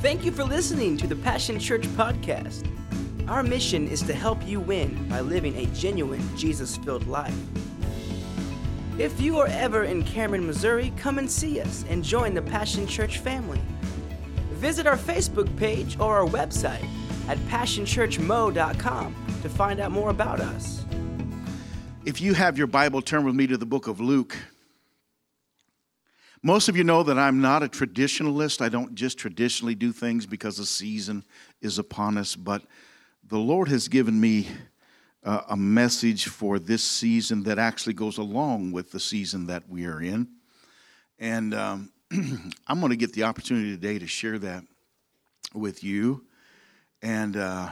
Thank you for listening to the Passion Church podcast. Our mission is to help you win by living a genuine Jesus filled life. If you are ever in Cameron, Missouri, come and see us and join the Passion Church family. Visit our Facebook page or our website at passionchurchmo.com to find out more about us. If you have your Bible, turn with me to the book of Luke. Most of you know that I'm not a traditionalist. I don't just traditionally do things because the season is upon us, but the Lord has given me uh, a message for this season that actually goes along with the season that we are in. And um, I'm going to get the opportunity today to share that with you. And uh,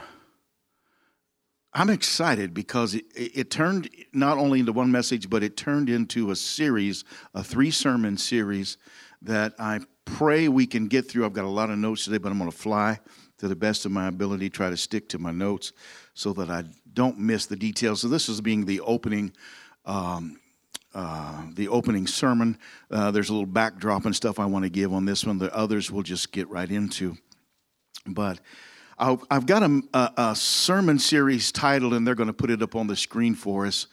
I'm excited because it, it, turned not only into one message, but it turned into a series, a three sermon series that I pray we can get through. I've got a lot of notes today, but I'm going to fly to the best of my ability, try to stick to my notes so that I don't miss the details. So this is being the opening. Um, uh, the opening sermon. Uh, there's a little backdrop and stuff I want to give on this one. The others we'll just get right into. But I've got a, a, sermon series titled, and they're going to put it up on the screen for us,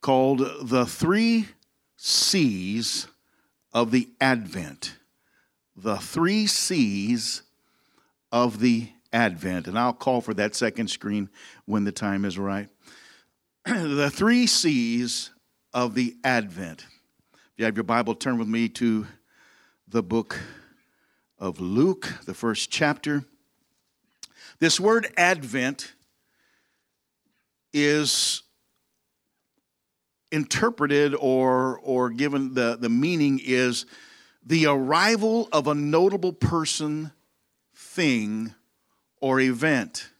called The Three C's of the Advent. The Three C's of the Advent. And I'll call for that second screen when the time is right. the three C's of the Advent. If you have your Bible, turn with me to the book of Luke, the first chapter. This word Advent is interpreted or, or given the, the meaning is the arrival of a notable person, thing, or event.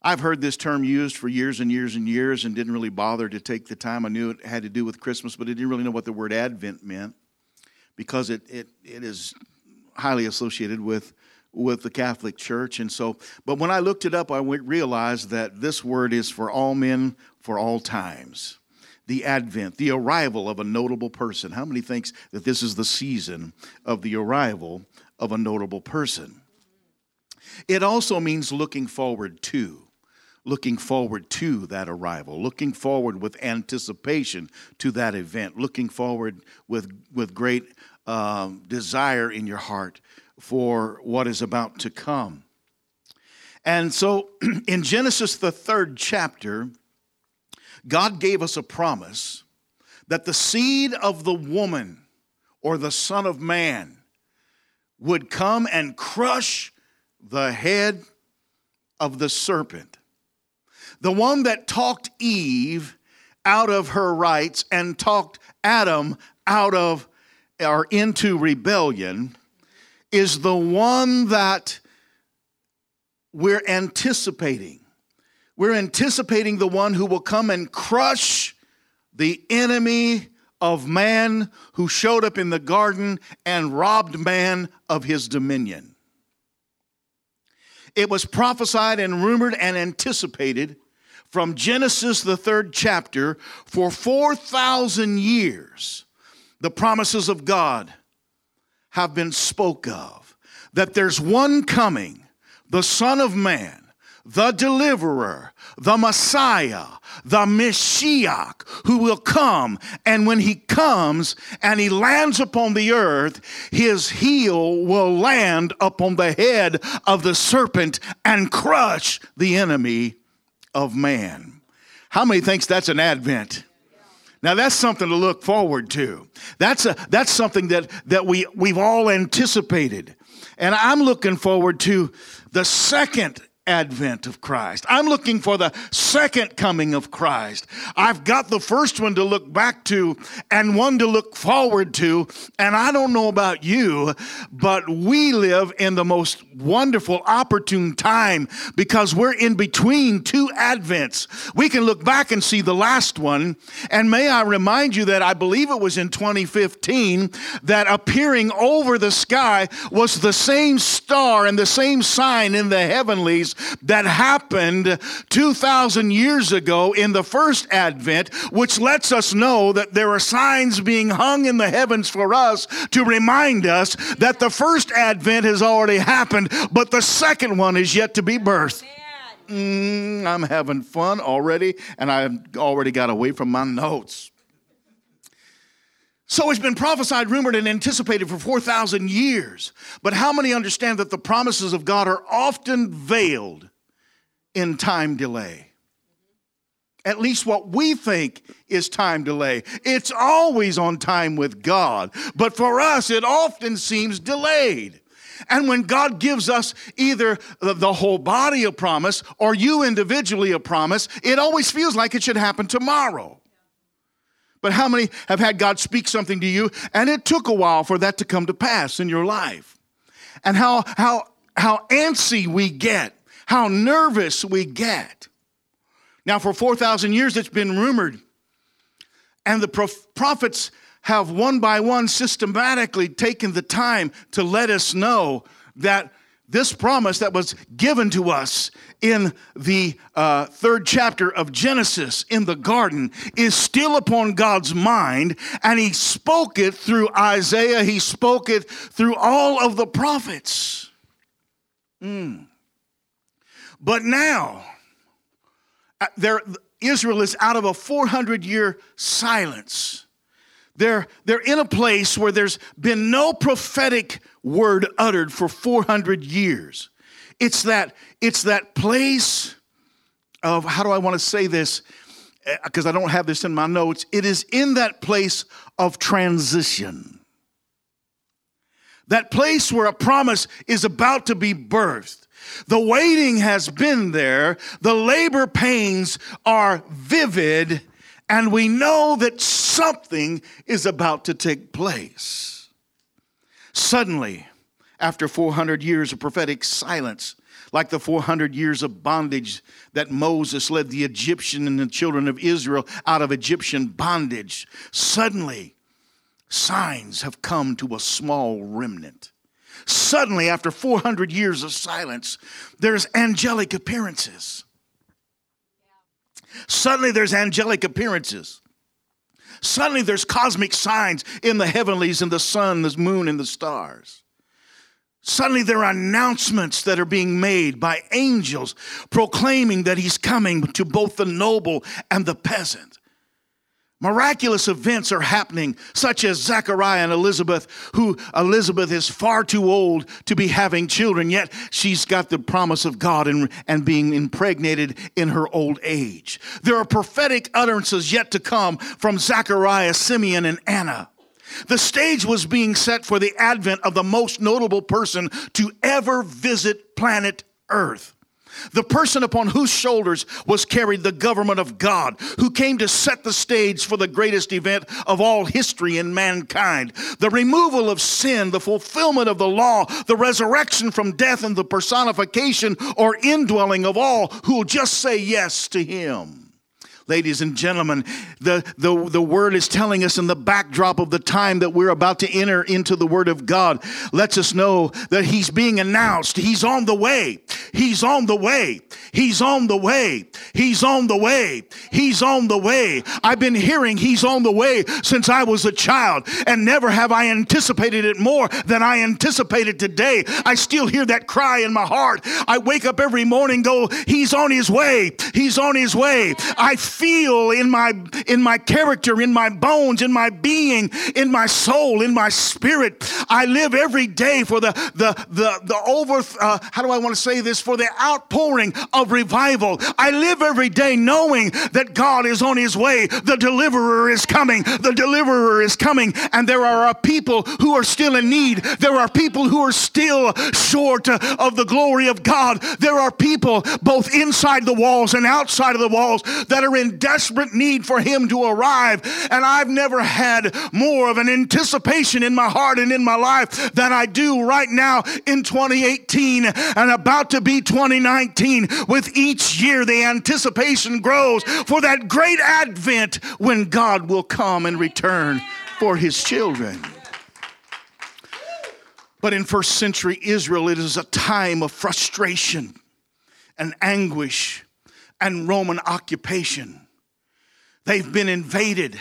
I've heard this term used for years and years and years and didn't really bother to take the time. I knew it had to do with Christmas, but I didn't really know what the word Advent meant because it, it, it is highly associated with with the Catholic Church. And so, but when I looked it up, I realized that this word is for all men for all times. The advent, the arrival of a notable person. How many thinks that this is the season of the arrival of a notable person? It also means looking forward to, looking forward to that arrival, looking forward with anticipation to that event, looking forward with, with great um, desire in your heart for what is about to come. And so in Genesis, the third chapter, God gave us a promise that the seed of the woman or the Son of Man would come and crush the head of the serpent. The one that talked Eve out of her rights and talked Adam out of or into rebellion is the one that we're anticipating. We're anticipating the one who will come and crush the enemy of man who showed up in the garden and robbed man of his dominion. It was prophesied and rumored and anticipated from Genesis, the third chapter, for 4,000 years. The promises of God have been spoke of. That there's one coming, the Son of Man, the deliverer, the Messiah, the Messiah, who will come. And when he comes and he lands upon the earth, his heel will land upon the head of the serpent and crush the enemy of man. How many thinks that's an advent? Now that's something to look forward to. That's a that's something that that we we've all anticipated. And I'm looking forward to the second advent of Christ. I'm looking for the second coming of Christ. I've got the first one to look back to and one to look forward to. And I don't know about you, but we live in the most wonderful, opportune time because we're in between two advents. We can look back and see the last one. And may I remind you that I believe it was in 2015 that appearing over the sky was the same star and the same sign in the heavenlies that happened 2,000 years ago in the first advent, which lets us know that there are signs being hung in the heavens for us to remind us that the first advent has already happened, but the second one is yet to be birthed. Mm, I'm having fun already, and I've already got away from my notes. So it's been prophesied, rumored, and anticipated for 4,000 years. But how many understand that the promises of God are often veiled in time delay? At least what we think is time delay. It's always on time with God, but for us, it often seems delayed. And when God gives us either the whole body a promise or you individually a promise, it always feels like it should happen tomorrow. But how many have had God speak something to you and it took a while for that to come to pass in your life? And how how how antsy we get, how nervous we get. Now for 4000 years it's been rumored and the prophets have one by one systematically taken the time to let us know that this promise that was given to us in the uh, third chapter of Genesis in the garden is still upon God's mind, and He spoke it through Isaiah, He spoke it through all of the prophets. Mm. But now, uh, there, Israel is out of a 400 year silence. They're, they're in a place where there's been no prophetic word uttered for 400 years. It's that, it's that place of, how do I want to say this? Because eh, I don't have this in my notes. It is in that place of transition. That place where a promise is about to be birthed. The waiting has been there. The labor pains are vivid and we know that something is about to take place. Suddenly, after 400 years of prophetic silence, like the 400 years of bondage that Moses led the Egyptian and the children of Israel out of Egyptian bondage, suddenly signs have come to a small remnant. Suddenly, after 400 years of silence, there's angelic appearances. Suddenly there's angelic appearances. Suddenly there's cosmic signs in the heavenlies and the sun, the moon, and the stars. Suddenly there are announcements that are being made by angels proclaiming that he's coming to both the noble and the peasant. Miraculous events are happening, such as Zechariah and Elizabeth, who Elizabeth is far too old to be having children, yet she's got the promise of God and, and being impregnated in her old age. There are prophetic utterances yet to come from Zechariah, Simeon, and Anna. The stage was being set for the advent of the most notable person to ever visit planet Earth. The person upon whose shoulders was carried the government of God, who came to set the stage for the greatest event of all history in mankind the removal of sin, the fulfillment of the law, the resurrection from death, and the personification or indwelling of all who will just say yes to Him. Ladies and gentlemen, the, the, the word is telling us in the backdrop of the time that we're about to enter into the word of God, lets us know that he's being announced. He's on the way. He's on the way. He's on the way. He's on the way. He's on the way. I've been hearing he's on the way since I was a child, and never have I anticipated it more than I anticipated today. I still hear that cry in my heart. I wake up every morning, go, he's on his way. He's on his way. I feel in my in my character, in my bones, in my being, in my soul, in my spirit. I live every day for the the the the over. Uh, how do I want to say this? For the outpouring of revival. I live every day knowing that God is on His way. The deliverer is coming. The deliverer is coming, and there are people who are still in need. There are people who are still short of the glory of God. There are people both inside the walls and outside of the walls that are in in desperate need for him to arrive. And I've never had more of an anticipation in my heart and in my life than I do right now in 2018 and about to be 2019. With each year, the anticipation grows for that great advent when God will come and return for his children. But in first century Israel, it is a time of frustration and anguish and Roman occupation. They've been invaded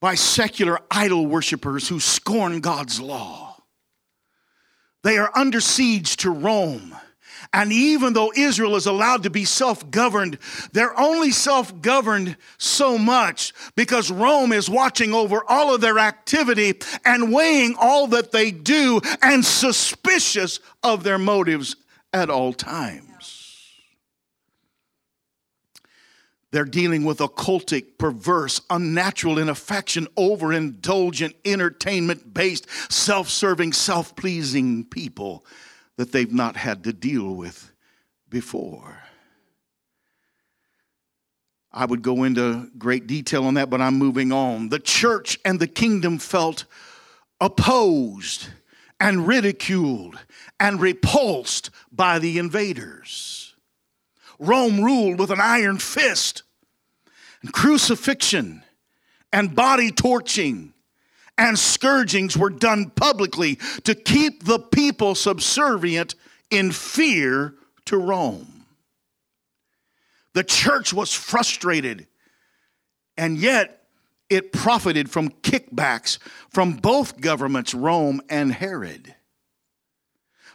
by secular idol worshippers who scorn God's law. They are under siege to Rome. And even though Israel is allowed to be self governed, they're only self governed so much because Rome is watching over all of their activity and weighing all that they do and suspicious of their motives at all times. They're dealing with occultic, perverse, unnatural in affection, overindulgent, entertainment based, self serving, self pleasing people that they've not had to deal with before. I would go into great detail on that, but I'm moving on. The church and the kingdom felt opposed and ridiculed and repulsed by the invaders. Rome ruled with an iron fist, and crucifixion and body torching and scourgings were done publicly to keep the people subservient in fear to Rome. The church was frustrated, and yet it profited from kickbacks from both governments, Rome and Herod.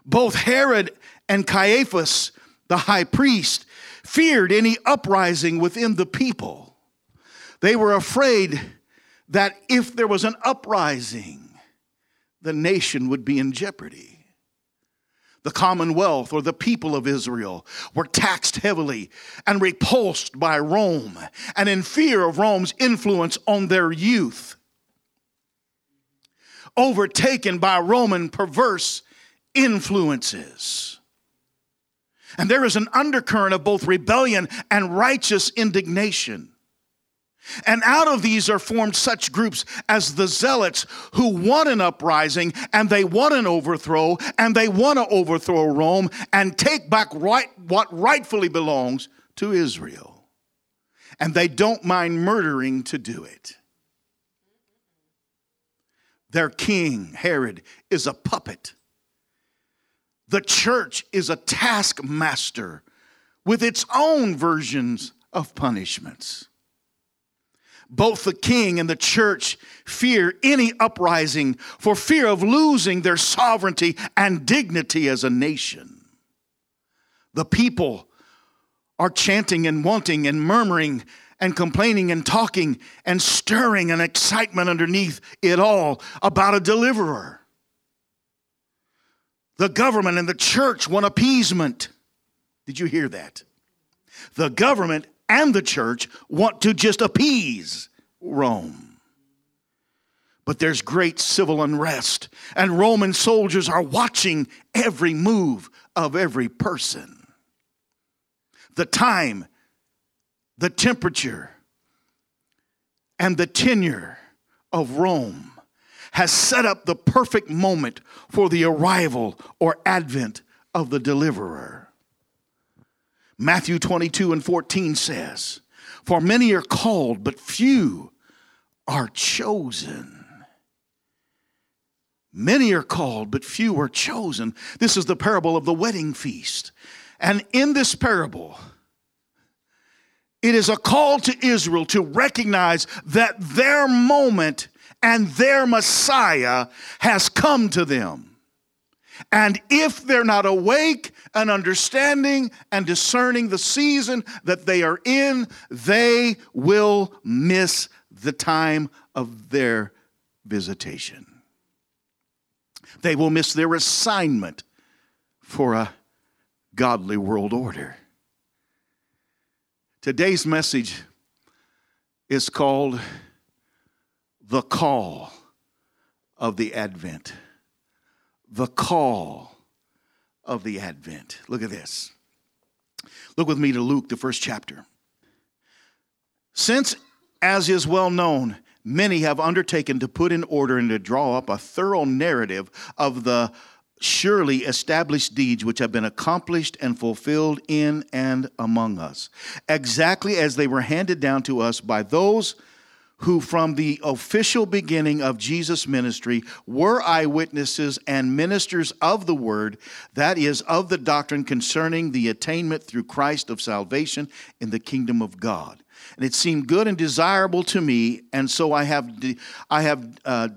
Both Herod and Caiaphas, the high priest, feared any uprising within the people. They were afraid that if there was an uprising, the nation would be in jeopardy. The commonwealth or the people of Israel were taxed heavily and repulsed by Rome and in fear of Rome's influence on their youth. Overtaken by Roman perverse influences. And there is an undercurrent of both rebellion and righteous indignation. And out of these are formed such groups as the zealots who want an uprising and they want an overthrow and they want to overthrow Rome and take back right, what rightfully belongs to Israel. And they don't mind murdering to do it. Their king, Herod, is a puppet. The church is a taskmaster with its own versions of punishments both the king and the church fear any uprising for fear of losing their sovereignty and dignity as a nation. The people are chanting and wanting and murmuring and complaining and talking and stirring an excitement underneath it all about a deliverer. The government and the church want appeasement. Did you hear that? The government and the church want to just appease Rome. But there's great civil unrest, and Roman soldiers are watching every move of every person. The time, the temperature, and the tenure of Rome has set up the perfect moment for the arrival or advent of the deliverer. Matthew 22 and 14 says, For many are called, but few are chosen. Many are called, but few are chosen. This is the parable of the wedding feast. And in this parable, it is a call to Israel to recognize that their moment and their Messiah has come to them. And if they're not awake and understanding and discerning the season that they are in, they will miss the time of their visitation. They will miss their assignment for a godly world order. Today's message is called The Call of the Advent. The Call of the Advent. Look at this. Look with me to Luke, the first chapter. Since, as is well known, many have undertaken to put in order and to draw up a thorough narrative of the surely established deeds which have been accomplished and fulfilled in and among us, exactly as they were handed down to us by those who from the official beginning of Jesus' ministry were eyewitnesses and ministers of the word, that is, of the doctrine concerning the attainment through Christ of salvation in the kingdom of God. And it seemed good and desirable to me, and so I have, de- I have uh,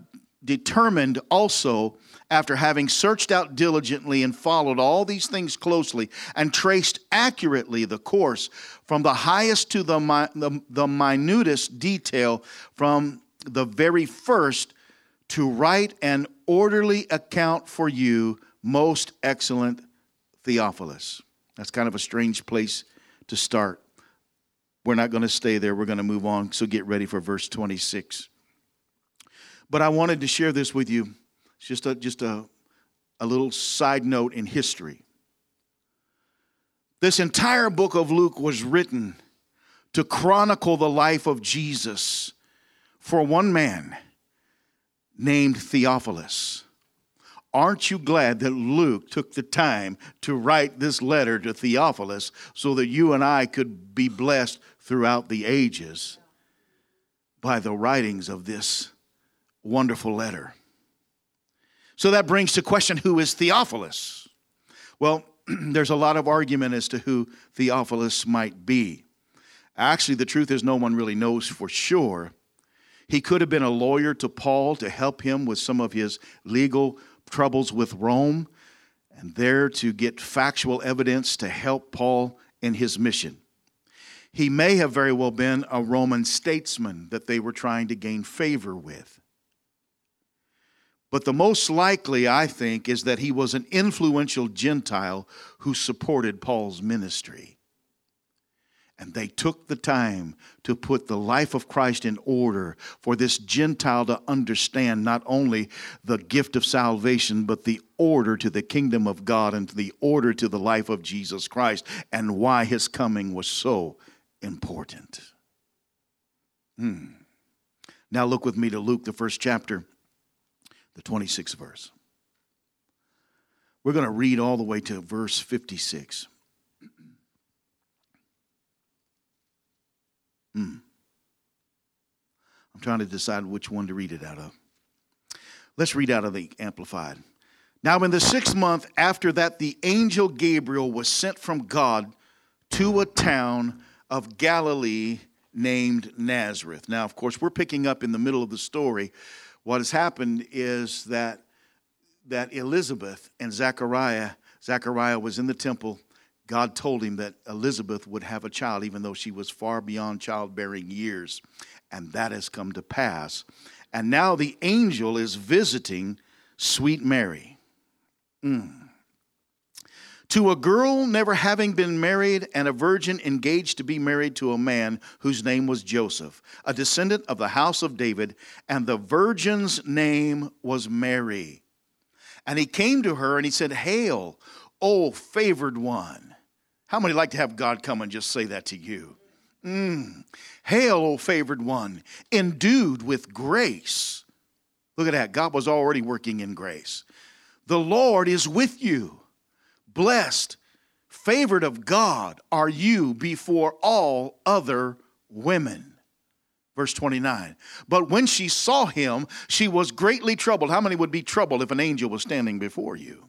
determined also after having searched out diligently and followed all these things closely and traced accurately the course from the highest to the, the, the minutest detail from the very first to write an orderly account for you, most excellent Theophilus. That's kind of a strange place to start. We're not going to stay there. We're going to move on. So get ready for verse 26. But I wanted to share this with you it's just a, just a, a little side note in history. This entire book of Luke was written to chronicle the life of Jesus for one man named Theophilus. Aren't you glad that Luke took the time to write this letter to Theophilus so that you and I could be blessed throughout the ages by the writings of this wonderful letter? So that brings to question who is Theophilus? Well, there's a lot of argument as to who Theophilus might be. Actually, the truth is, no one really knows for sure. He could have been a lawyer to Paul to help him with some of his legal troubles with Rome, and there to get factual evidence to help Paul in his mission. He may have very well been a Roman statesman that they were trying to gain favor with. But the most likely, I think, is that he was an influential Gentile who supported Paul's ministry. And they took the time to put the life of Christ in order for this Gentile to understand not only the gift of salvation, but the order to the kingdom of God and the order to the life of Jesus Christ and why his coming was so important. Hmm. Now look with me to Luke, the first chapter the 26th verse. We're going to read all the way to verse 56. Hmm. I'm trying to decide which one to read it out of. Let's read out of the Amplified. Now, in the sixth month after that, the angel Gabriel was sent from God to a town of Galilee named Nazareth. Now, of course, we're picking up in the middle of the story what has happened is that, that Elizabeth and Zechariah, Zechariah was in the temple. God told him that Elizabeth would have a child, even though she was far beyond childbearing years. And that has come to pass. And now the angel is visiting sweet Mary. Mm to a girl never having been married and a virgin engaged to be married to a man whose name was Joseph, a descendant of the house of David, and the virgin's name was Mary. And he came to her and he said, Hail, O favored one. How many like to have God come and just say that to you? Mm. Hail, O favored one, endued with grace. Look at that. God was already working in grace. The Lord is with you. Blessed, favored of God are you before all other women. Verse 29. But when she saw him, she was greatly troubled. How many would be troubled if an angel was standing before you?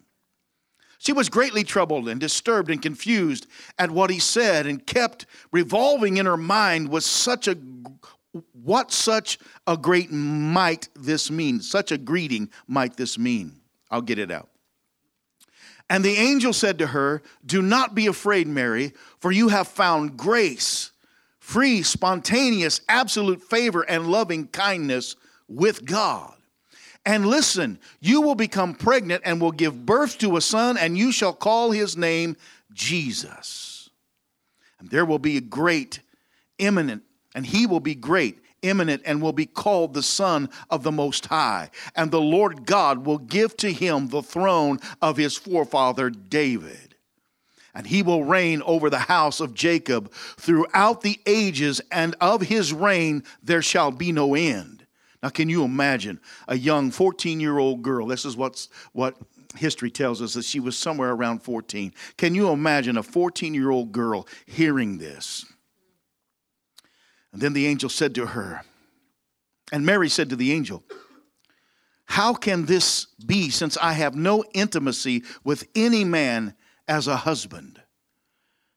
She was greatly troubled and disturbed and confused at what he said and kept revolving in her mind was such a what such a great might this mean? Such a greeting might this mean? I'll get it out. And the angel said to her, Do not be afraid, Mary, for you have found grace, free, spontaneous, absolute favor, and loving kindness with God. And listen, you will become pregnant and will give birth to a son, and you shall call his name Jesus. And there will be a great, imminent, and he will be great eminent and will be called the Son of the Most High. And the Lord God will give to him the throne of his forefather David. And he will reign over the house of Jacob throughout the ages, and of his reign there shall be no end. Now, can you imagine a young 14 year old girl? This is what's, what history tells us that she was somewhere around 14. Can you imagine a 14 year old girl hearing this? And then the angel said to her, And Mary said to the angel, How can this be since I have no intimacy with any man as a husband?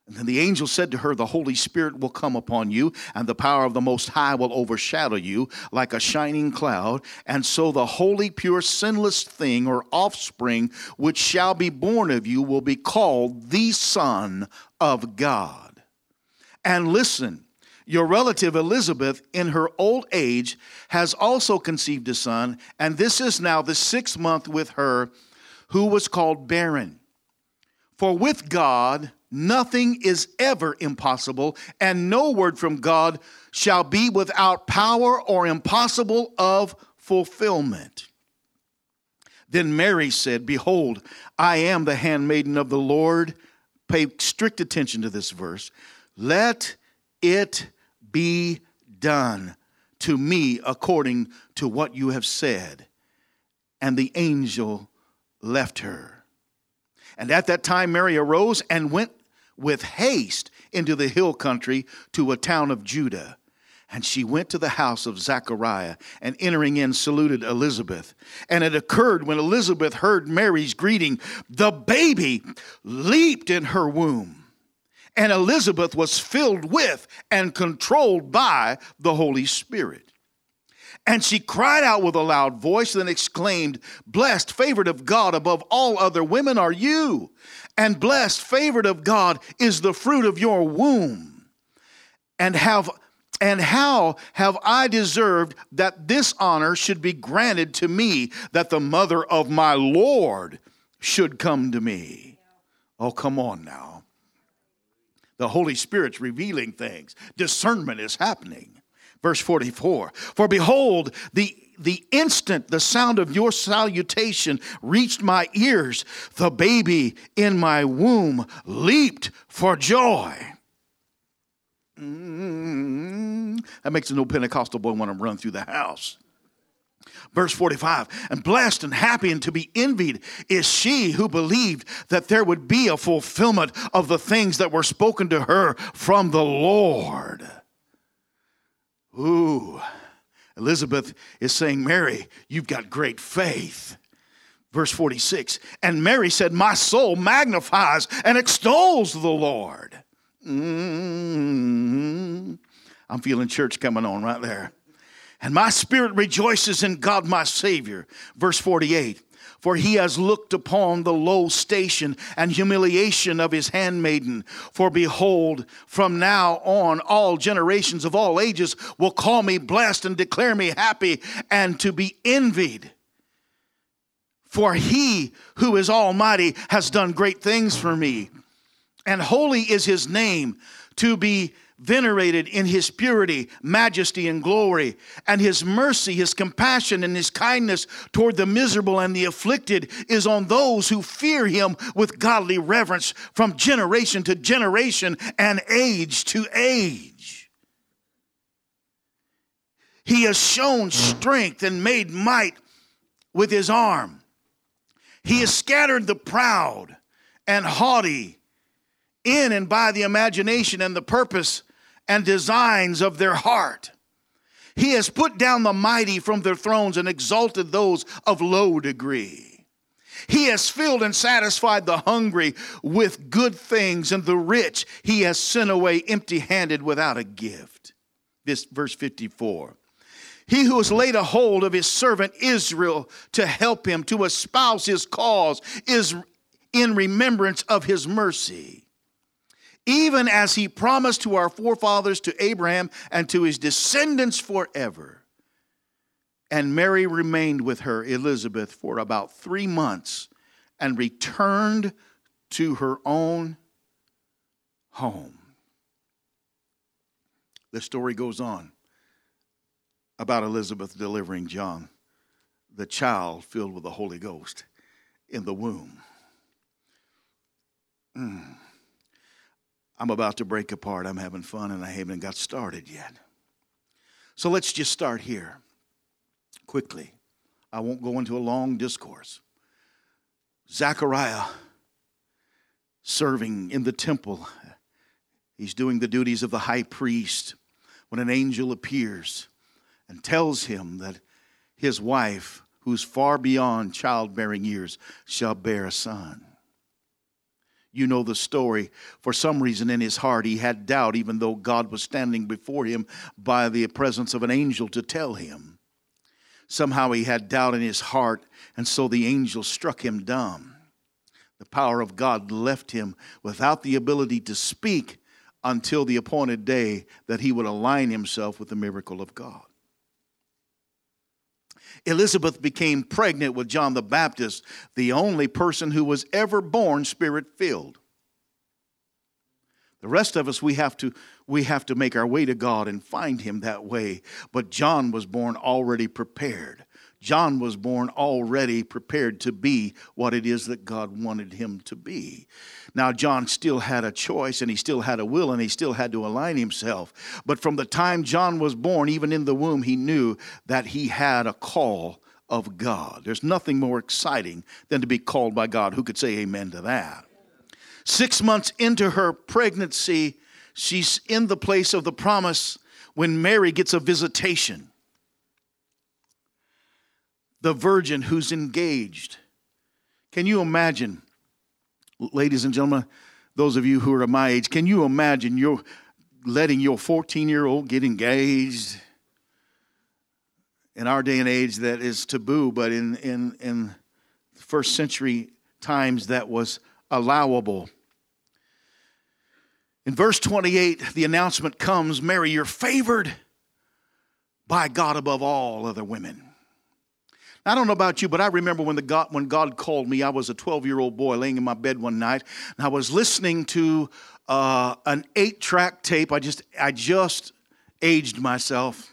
And then the angel said to her, The Holy Spirit will come upon you, and the power of the Most High will overshadow you like a shining cloud. And so the holy, pure, sinless thing or offspring which shall be born of you will be called the Son of God. And listen, your relative Elizabeth, in her old age, has also conceived a son, and this is now the sixth month with her, who was called barren. For with God, nothing is ever impossible, and no word from God shall be without power or impossible of fulfillment. Then Mary said, Behold, I am the handmaiden of the Lord. Pay strict attention to this verse. Let it be done to me according to what you have said. And the angel left her. And at that time, Mary arose and went with haste into the hill country to a town of Judah. And she went to the house of Zachariah and entering in saluted Elizabeth. And it occurred when Elizabeth heard Mary's greeting, the baby leaped in her womb and Elizabeth was filled with and controlled by the Holy Spirit. And she cried out with a loud voice and exclaimed, Blessed, favored of God above all other women are you, and blessed, favored of God is the fruit of your womb. And have and how have I deserved that this honor should be granted to me, that the mother of my Lord should come to me? Oh, come on now. The Holy Spirit's revealing things. Discernment is happening. Verse 44 For behold, the the instant the sound of your salutation reached my ears, the baby in my womb leaped for joy. Mm-hmm. That makes an old Pentecostal boy want to run through the house. Verse 45 And blessed and happy and to be envied is she who believed that there would be a fulfillment of the things that were spoken to her from the Lord. Ooh, Elizabeth is saying, Mary, you've got great faith. Verse 46 And Mary said, My soul magnifies and extols the Lord. Mm-hmm. I'm feeling church coming on right there. And my spirit rejoices in God my Savior. Verse 48 For he has looked upon the low station and humiliation of his handmaiden. For behold, from now on, all generations of all ages will call me blessed and declare me happy and to be envied. For he who is almighty has done great things for me, and holy is his name to be venerated in his purity, majesty, and glory, and his mercy, his compassion, and his kindness toward the miserable and the afflicted is on those who fear him with godly reverence from generation to generation and age to age. He has shown strength and made might with his arm. He has scattered the proud and haughty in and by the imagination and the purpose and designs of their heart. He has put down the mighty from their thrones and exalted those of low degree. He has filled and satisfied the hungry with good things, and the rich he has sent away empty handed without a gift. This verse 54. He who has laid a hold of his servant Israel to help him to espouse his cause is in remembrance of his mercy even as he promised to our forefathers, to Abraham, and to his descendants forever. And Mary remained with her, Elizabeth, for about three months and returned to her own home. The story goes on about Elizabeth delivering John, the child filled with the Holy Ghost in the womb. Mm. I'm about to break apart. I'm having fun and I haven't got started yet. So let's just start here quickly. I won't go into a long discourse. Zechariah serving in the temple, he's doing the duties of the high priest when an angel appears and tells him that his wife, who's far beyond childbearing years, shall bear a son. You know the story. For some reason in his heart, he had doubt, even though God was standing before him by the presence of an angel to tell him. Somehow he had doubt in his heart, and so the angel struck him dumb. The power of God left him without the ability to speak until the appointed day that he would align himself with the miracle of God. Elizabeth became pregnant with John the Baptist, the only person who was ever born spirit filled. The rest of us, we have, to, we have to make our way to God and find Him that way. But John was born already prepared. John was born already prepared to be what it is that God wanted him to be. Now, John still had a choice and he still had a will and he still had to align himself. But from the time John was born, even in the womb, he knew that he had a call of God. There's nothing more exciting than to be called by God. Who could say amen to that? Six months into her pregnancy, she's in the place of the promise when Mary gets a visitation the virgin who's engaged. Can you imagine, ladies and gentlemen, those of you who are my age, can you imagine you're letting your 14 year old get engaged? In our day and age, that is taboo, but in, in, in first century times, that was allowable. In verse 28, the announcement comes Mary, you're favored by God above all other women. I don't know about you, but I remember when, the God, when God called me, I was a 12 year old boy laying in my bed one night, and I was listening to uh, an eight track tape. I just, I just aged myself.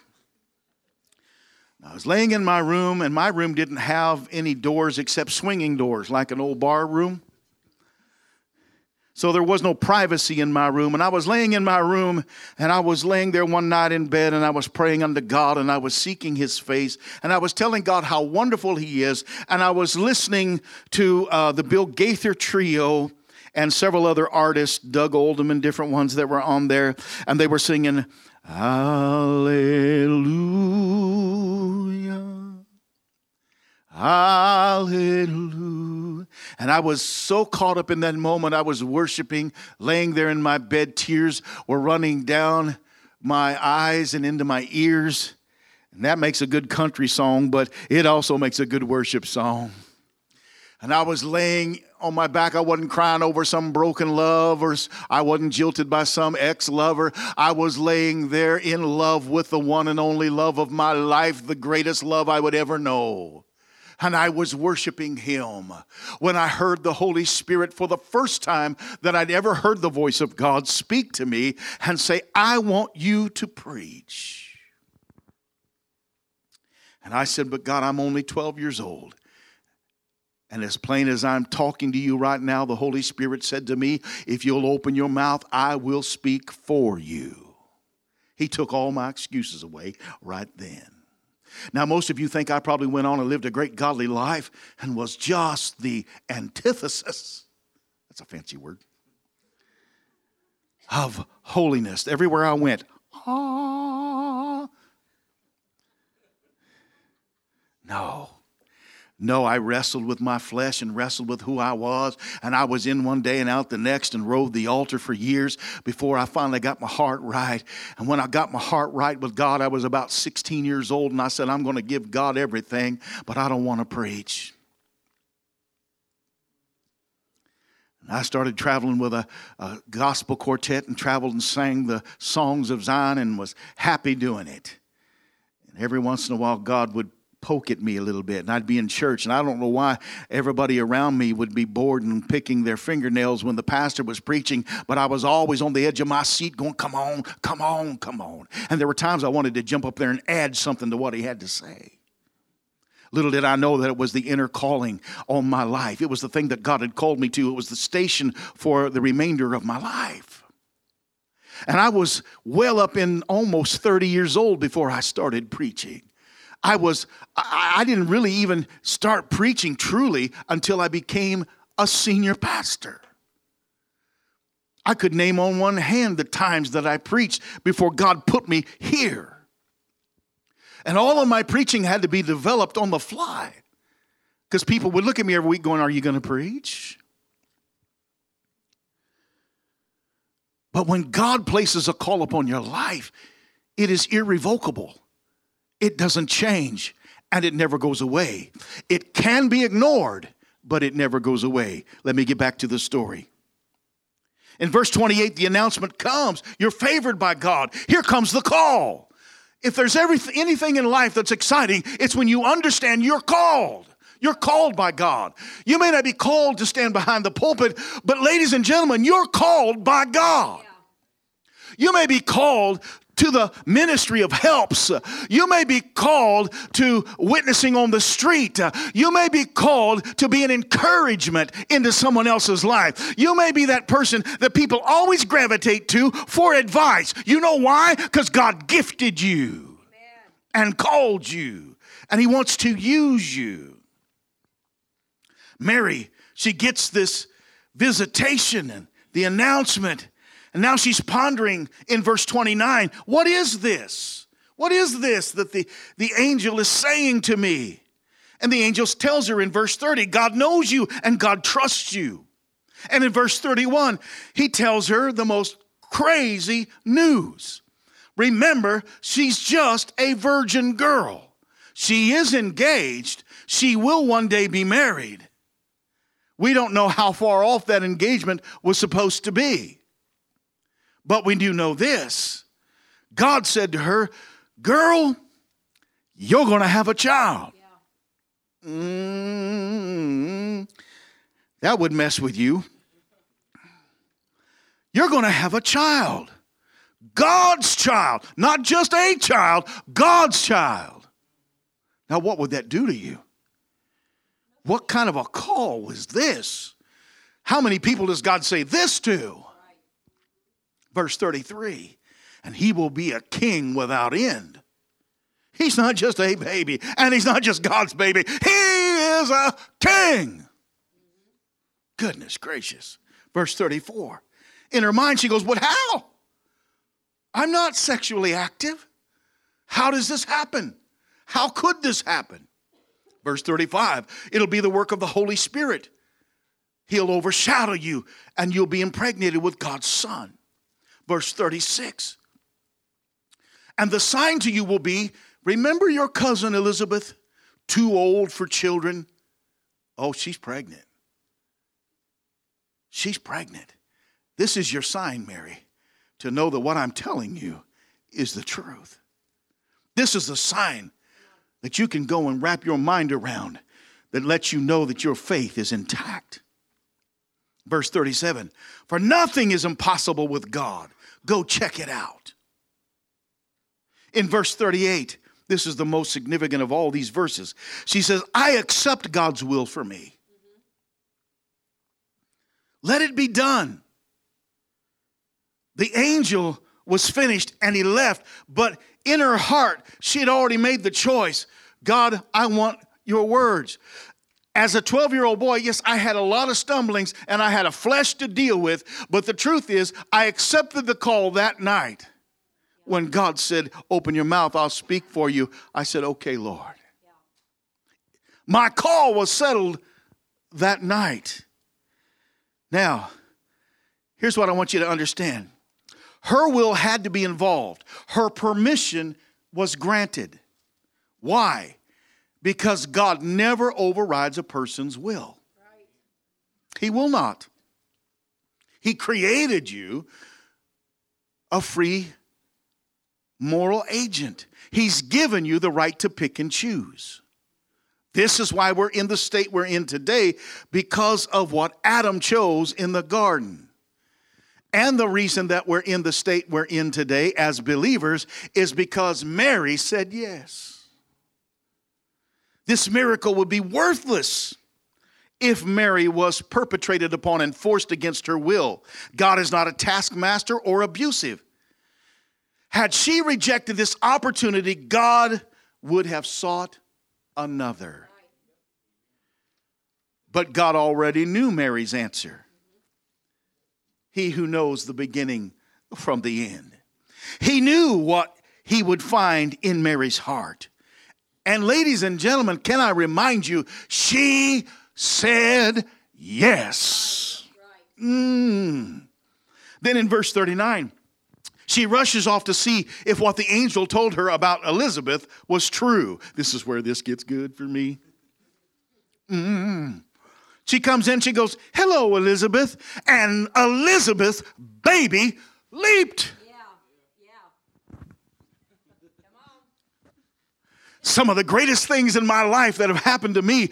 I was laying in my room, and my room didn't have any doors except swinging doors, like an old bar room. So there was no privacy in my room. And I was laying in my room and I was laying there one night in bed and I was praying unto God and I was seeking his face and I was telling God how wonderful he is. And I was listening to uh, the Bill Gaither Trio and several other artists, Doug Oldham and different ones that were on there. And they were singing, Hallelujah. Hallelujah. And I was so caught up in that moment. I was worshiping, laying there in my bed. Tears were running down my eyes and into my ears. And that makes a good country song, but it also makes a good worship song. And I was laying on my back. I wasn't crying over some broken love or I wasn't jilted by some ex lover. I was laying there in love with the one and only love of my life, the greatest love I would ever know and I was worshiping Him. When I heard the Holy Spirit for the first time that I'd ever heard the voice of God speak to me and say, I want you to preach. And I said, But God, I'm only 12 years old. And as plain as I'm talking to you right now, the Holy Spirit said to me, If you'll open your mouth, I will speak for you. He took all my excuses away right then. Now, most of you think I probably went on and lived a great godly life and was just the antithesis. That's a fancy word. Of holiness. Everywhere I went, ah. No. No, I wrestled with my flesh and wrestled with who I was. And I was in one day and out the next and rode the altar for years before I finally got my heart right. And when I got my heart right with God, I was about 16 years old. And I said, I'm going to give God everything, but I don't want to preach. And I started traveling with a, a gospel quartet and traveled and sang the songs of Zion and was happy doing it. And every once in a while, God would poke at me a little bit. And I'd be in church, and I don't know why everybody around me would be bored and picking their fingernails when the pastor was preaching, but I was always on the edge of my seat going, Come on, come on, come on. And there were times I wanted to jump up there and add something to what he had to say. Little did I know that it was the inner calling on my life. It was the thing that God had called me to. It was the station for the remainder of my life. And I was well up in almost 30 years old before I started preaching. I was, I, didn't really even start preaching truly until I became a senior pastor. I could name on one hand the times that I preached before God put me here. And all of my preaching had to be developed on the fly. Because people would look at me every week going, Are you going to preach? But when God places a call upon your life, it is irrevocable. It doesn't change and it never goes away. It can be ignored, but it never goes away. Let me get back to the story. In verse 28, the announcement comes You're favored by God. Here comes the call. If there's everything, anything in life that's exciting, it's when you understand you're called. You're called by God. You may not be called to stand behind the pulpit, but ladies and gentlemen, you're called by God. You may be called to the ministry of helps. You may be called to witnessing on the street. You may be called to be an encouragement into someone else's life. You may be that person that people always gravitate to for advice. You know why? Because God gifted you and called you, and He wants to use you. Mary, she gets this visitation and the announcement and now she's pondering in verse 29 what is this? What is this that the, the angel is saying to me? And the angel tells her in verse 30 God knows you and God trusts you. And in verse 31, he tells her the most crazy news. Remember, she's just a virgin girl. She is engaged. She will one day be married. We don't know how far off that engagement was supposed to be. But we do know this God said to her, Girl, you're going to have a child. Mm-hmm. That would mess with you. You're going to have a child. God's child, not just a child, God's child. Now, what would that do to you? What kind of a call was this? How many people does God say this to? Verse 33 and he will be a king without end. He's not just a baby, and he's not just God's baby. He is a king. Goodness gracious. Verse 34. In her mind, she goes, But how? I'm not sexually active. How does this happen? How could this happen? Verse 35 It'll be the work of the Holy Spirit. He'll overshadow you, and you'll be impregnated with God's Son verse 36. And the sign to you will be remember your cousin Elizabeth, too old for children? Oh, she's pregnant. She's pregnant. This is your sign, Mary, to know that what I'm telling you is the truth. This is the sign that you can go and wrap your mind around that lets you know that your faith is intact. Verse 37 For nothing is impossible with God. Go check it out. In verse 38, this is the most significant of all these verses. She says, I accept God's will for me. Let it be done. The angel was finished and he left, but in her heart, she had already made the choice God, I want your words. As a 12 year old boy, yes, I had a lot of stumblings and I had a flesh to deal with, but the truth is, I accepted the call that night when God said, Open your mouth, I'll speak for you. I said, Okay, Lord. My call was settled that night. Now, here's what I want you to understand her will had to be involved, her permission was granted. Why? Because God never overrides a person's will. He will not. He created you a free moral agent. He's given you the right to pick and choose. This is why we're in the state we're in today because of what Adam chose in the garden. And the reason that we're in the state we're in today as believers is because Mary said yes. This miracle would be worthless if Mary was perpetrated upon and forced against her will. God is not a taskmaster or abusive. Had she rejected this opportunity, God would have sought another. But God already knew Mary's answer. He who knows the beginning from the end. He knew what he would find in Mary's heart. And ladies and gentlemen, can I remind you, she said yes. Mm. Then in verse 39, she rushes off to see if what the angel told her about Elizabeth was true. This is where this gets good for me. Mm. She comes in, she goes, Hello, Elizabeth. And Elizabeth, baby, leaped. Some of the greatest things in my life that have happened to me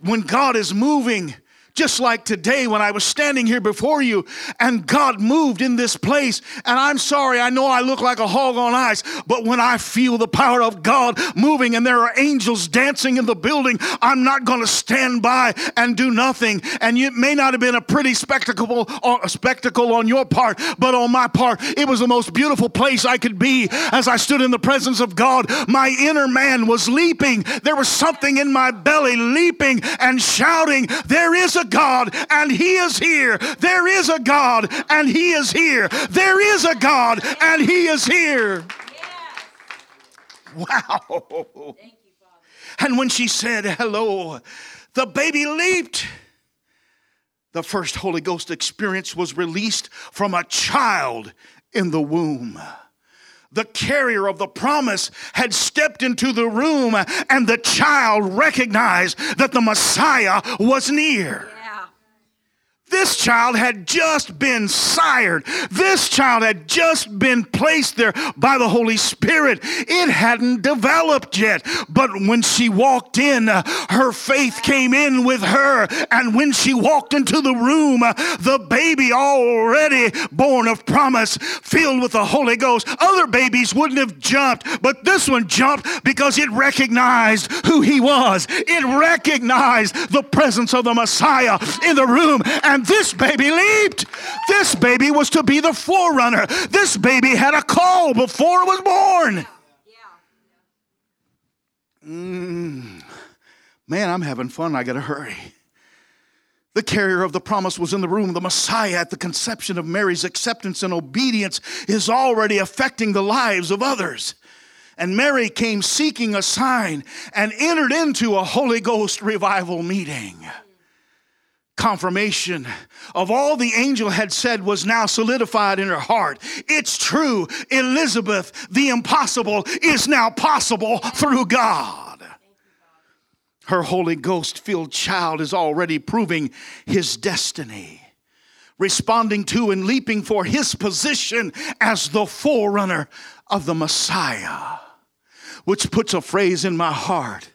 when God is moving just like today when I was standing here before you and God moved in this place. And I'm sorry, I know I look like a hog on ice, but when I feel the power of God moving and there are angels dancing in the building, I'm not going to stand by and do nothing. And it may not have been a pretty spectacle, uh, a spectacle on your part, but on my part, it was the most beautiful place I could be as I stood in the presence of God. My inner man was leaping. There was something in my belly leaping and shouting, There is a God and He is here. There is a God and He is here. There is a God and He is here. Wow. And when she said hello, the baby leaped. The first Holy Ghost experience was released from a child in the womb the carrier of the promise had stepped into the room and the child recognized that the Messiah was near. This child had just been sired. This child had just been placed there by the Holy Spirit. It hadn't developed yet. But when she walked in, uh, her faith came in with her. And when she walked into the room, uh, the baby already born of promise, filled with the Holy Ghost. Other babies wouldn't have jumped, but this one jumped because it recognized who he was. It recognized the presence of the Messiah in the room. And this baby leaped. This baby was to be the forerunner. This baby had a call before it was born. Mm. Man, I'm having fun. I got to hurry. The carrier of the promise was in the room. The Messiah at the conception of Mary's acceptance and obedience is already affecting the lives of others. And Mary came seeking a sign and entered into a Holy Ghost revival meeting confirmation of all the angel had said was now solidified in her heart. It's true. Elizabeth, the impossible is now possible through God. Her Holy Ghost filled child is already proving his destiny, responding to and leaping for his position as the forerunner of the Messiah, which puts a phrase in my heart.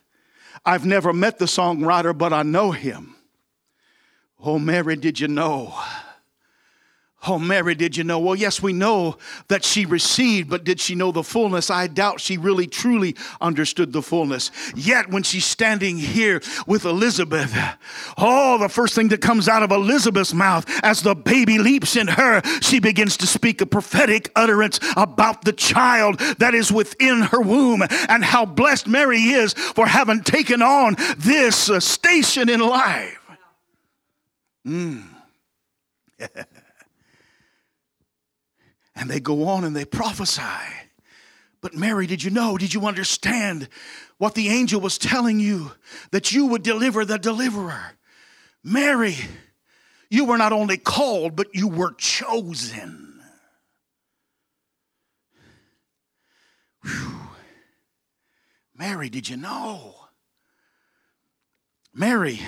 I've never met the songwriter, but I know him. Oh, Mary, did you know? Oh, Mary, did you know? Well, yes, we know that she received, but did she know the fullness? I doubt she really truly understood the fullness. Yet, when she's standing here with Elizabeth, oh, the first thing that comes out of Elizabeth's mouth as the baby leaps in her, she begins to speak a prophetic utterance about the child that is within her womb and how blessed Mary is for having taken on this uh, station in life. Mm. and they go on and they prophesy. But Mary, did you know? Did you understand what the angel was telling you? That you would deliver the deliverer. Mary, you were not only called, but you were chosen. Whew. Mary, did you know? Mary,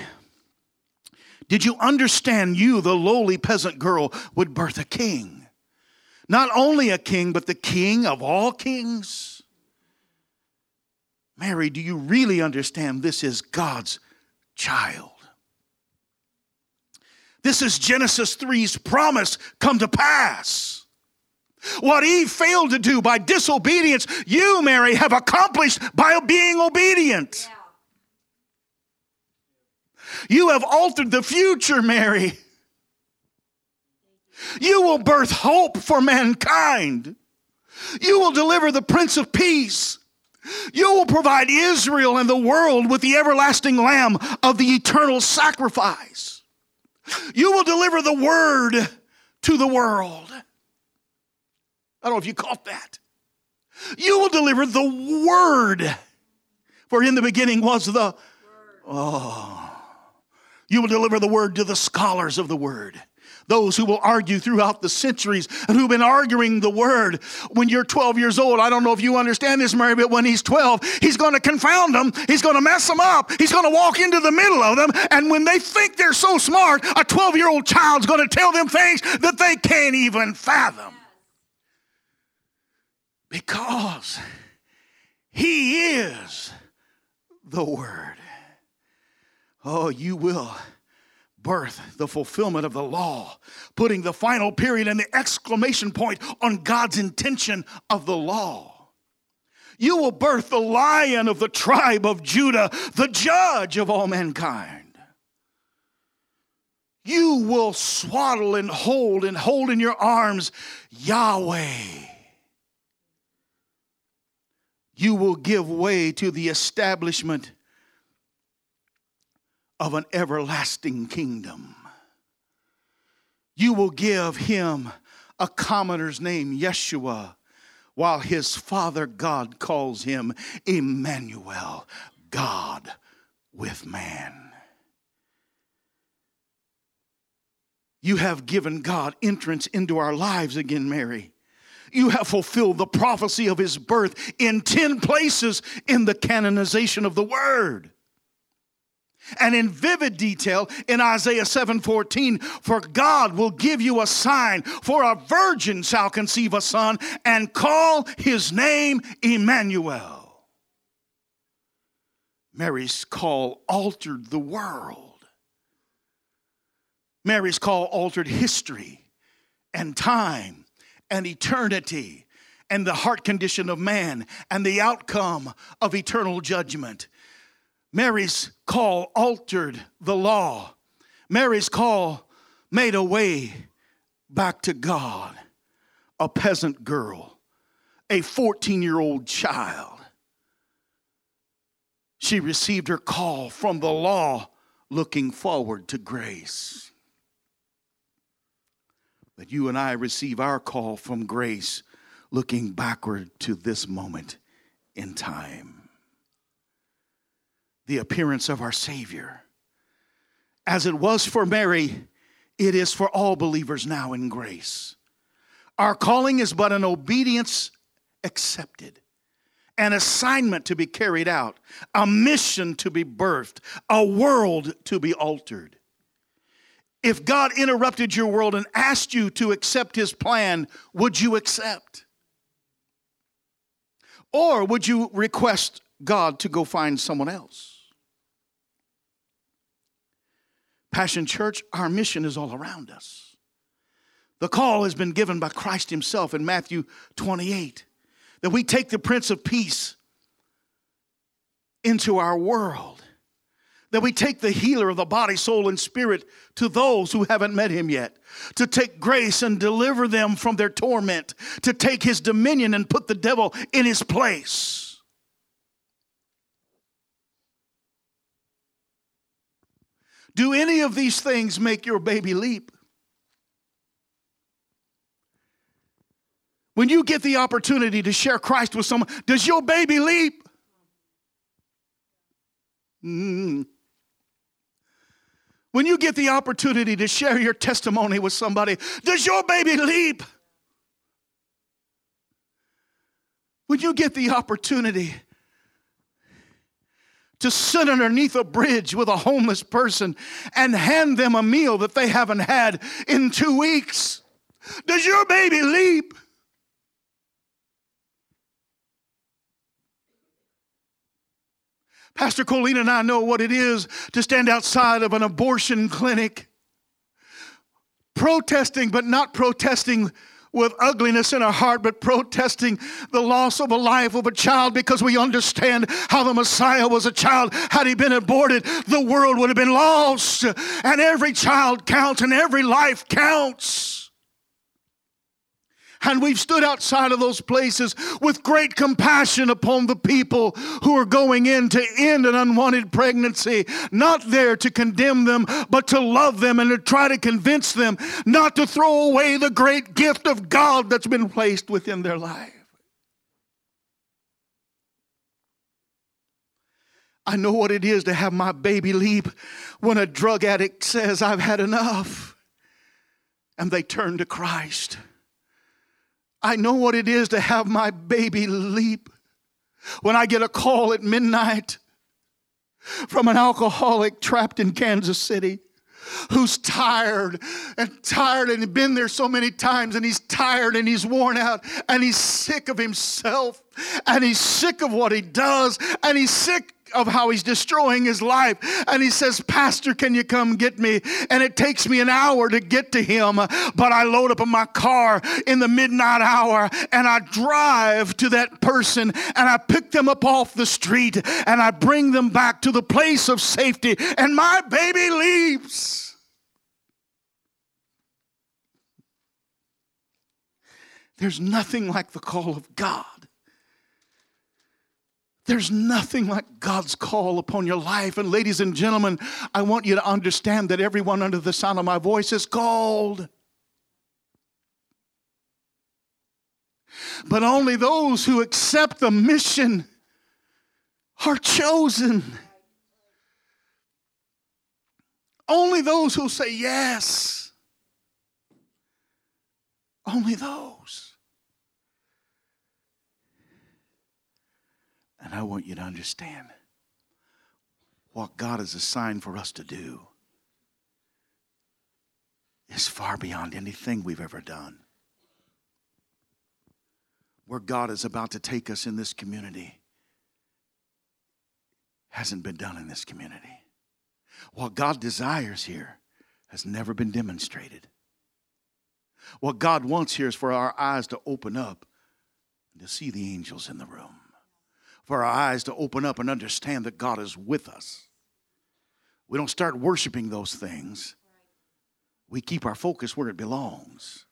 did you understand you, the lowly peasant girl, would birth a king? Not only a king, but the king of all kings? Mary, do you really understand this is God's child? This is Genesis 3's promise come to pass. What Eve failed to do by disobedience, you, Mary, have accomplished by being obedient. Yeah. You have altered the future, Mary. You will birth hope for mankind. You will deliver the Prince of Peace. You will provide Israel and the world with the everlasting Lamb of the eternal sacrifice. You will deliver the Word to the world. I don't know if you caught that. You will deliver the Word For in the beginning was the. Oh. You will deliver the word to the scholars of the word those who will argue throughout the centuries and who've been arguing the word. When you're 12 years old, I don't know if you understand this, Mary, but when he's 12, he's going to confound them. He's going to mess them up. He's going to walk into the middle of them. And when they think they're so smart, a 12 year old child's going to tell them things that they can't even fathom. Because he is the word. Oh, you will birth the fulfillment of the law, putting the final period and the exclamation point on God's intention of the law. You will birth the lion of the tribe of Judah, the judge of all mankind. You will swaddle and hold and hold in your arms Yahweh. You will give way to the establishment of an everlasting kingdom. You will give him a commoner's name, Yeshua, while his father God calls him Emmanuel, God with man. You have given God entrance into our lives again, Mary. You have fulfilled the prophecy of his birth in 10 places in the canonization of the word and in vivid detail in Isaiah 7:14 for God will give you a sign for a virgin shall conceive a son and call his name Emmanuel. Mary's call altered the world. Mary's call altered history and time and eternity and the heart condition of man and the outcome of eternal judgment Mary's call altered the law. Mary's call made a way back to God. A peasant girl, a 14 year old child. She received her call from the law, looking forward to grace. But you and I receive our call from grace, looking backward to this moment in time the appearance of our Savior. As it was for Mary, it is for all believers now in grace. Our calling is but an obedience accepted, an assignment to be carried out, a mission to be birthed, a world to be altered. If God interrupted your world and asked you to accept His plan, would you accept? Or would you request God to go find someone else? Passion Church, our mission is all around us. The call has been given by Christ Himself in Matthew 28 that we take the Prince of Peace into our world, that we take the healer of the body, soul, and spirit to those who haven't met Him yet, to take grace and deliver them from their torment, to take His dominion and put the devil in His place. Do any of these things make your baby leap? When you get the opportunity to share Christ with someone, does your baby leap? Mm. When you get the opportunity to share your testimony with somebody, does your baby leap? When you get the opportunity to sit underneath a bridge with a homeless person and hand them a meal that they haven't had in two weeks? Does your baby leap? Pastor Colleen and I know what it is to stand outside of an abortion clinic, protesting, but not protesting with ugliness in our heart, but protesting the loss of a life of a child because we understand how the Messiah was a child. Had he been aborted, the world would have been lost. And every child counts and every life counts. And we've stood outside of those places with great compassion upon the people who are going in to end an unwanted pregnancy, not there to condemn them, but to love them and to try to convince them not to throw away the great gift of God that's been placed within their life. I know what it is to have my baby leap when a drug addict says, I've had enough, and they turn to Christ. I know what it is to have my baby leap when I get a call at midnight from an alcoholic trapped in Kansas City who's tired and tired and been there so many times and he's tired and he's worn out and he's sick of himself and he's sick of what he does and he's sick of how he's destroying his life. And he says, Pastor, can you come get me? And it takes me an hour to get to him, but I load up in my car in the midnight hour and I drive to that person and I pick them up off the street and I bring them back to the place of safety and my baby leaves. There's nothing like the call of God. There's nothing like God's call upon your life. And ladies and gentlemen, I want you to understand that everyone under the sound of my voice is called. But only those who accept the mission are chosen. Only those who say yes. Only those. And I want you to understand what God has assigned for us to do is far beyond anything we've ever done. Where God is about to take us in this community hasn't been done in this community. What God desires here has never been demonstrated. What God wants here is for our eyes to open up and to see the angels in the room for our eyes to open up and understand that God is with us. We don't start worshiping those things. We keep our focus where it belongs.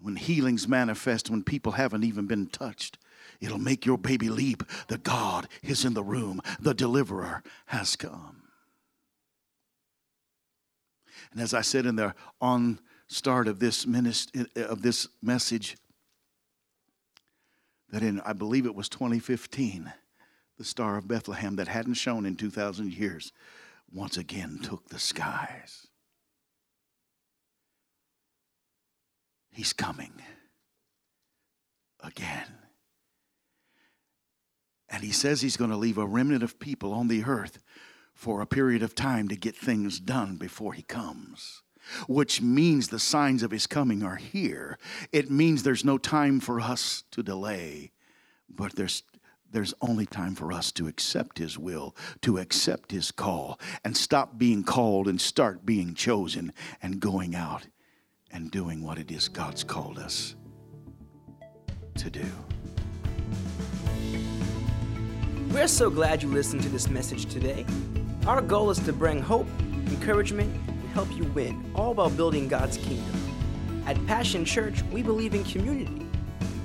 When healings manifest, when people haven't even been touched, it'll make your baby leap that God is in the room. The deliverer has come. And as I said in the on start of this, minist- of this message, that in, I believe it was 2015, the Star of Bethlehem that hadn't shone in 2,000 years once again took the skies. He's coming again. And he says he's going to leave a remnant of people on the earth for a period of time to get things done before he comes which means the signs of his coming are here. It means there's no time for us to delay, but there's there's only time for us to accept his will, to accept his call, and stop being called and start being chosen and going out and doing what it is God's called us to do. We're so glad you listened to this message today. Our goal is to bring hope, encouragement, help you win, all while building God's kingdom. At Passion Church, we believe in community.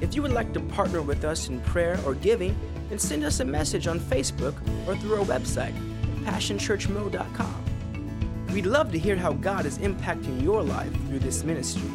If you would like to partner with us in prayer or giving, then send us a message on Facebook or through our website, passionchurchmo.com. We'd love to hear how God is impacting your life through this ministry.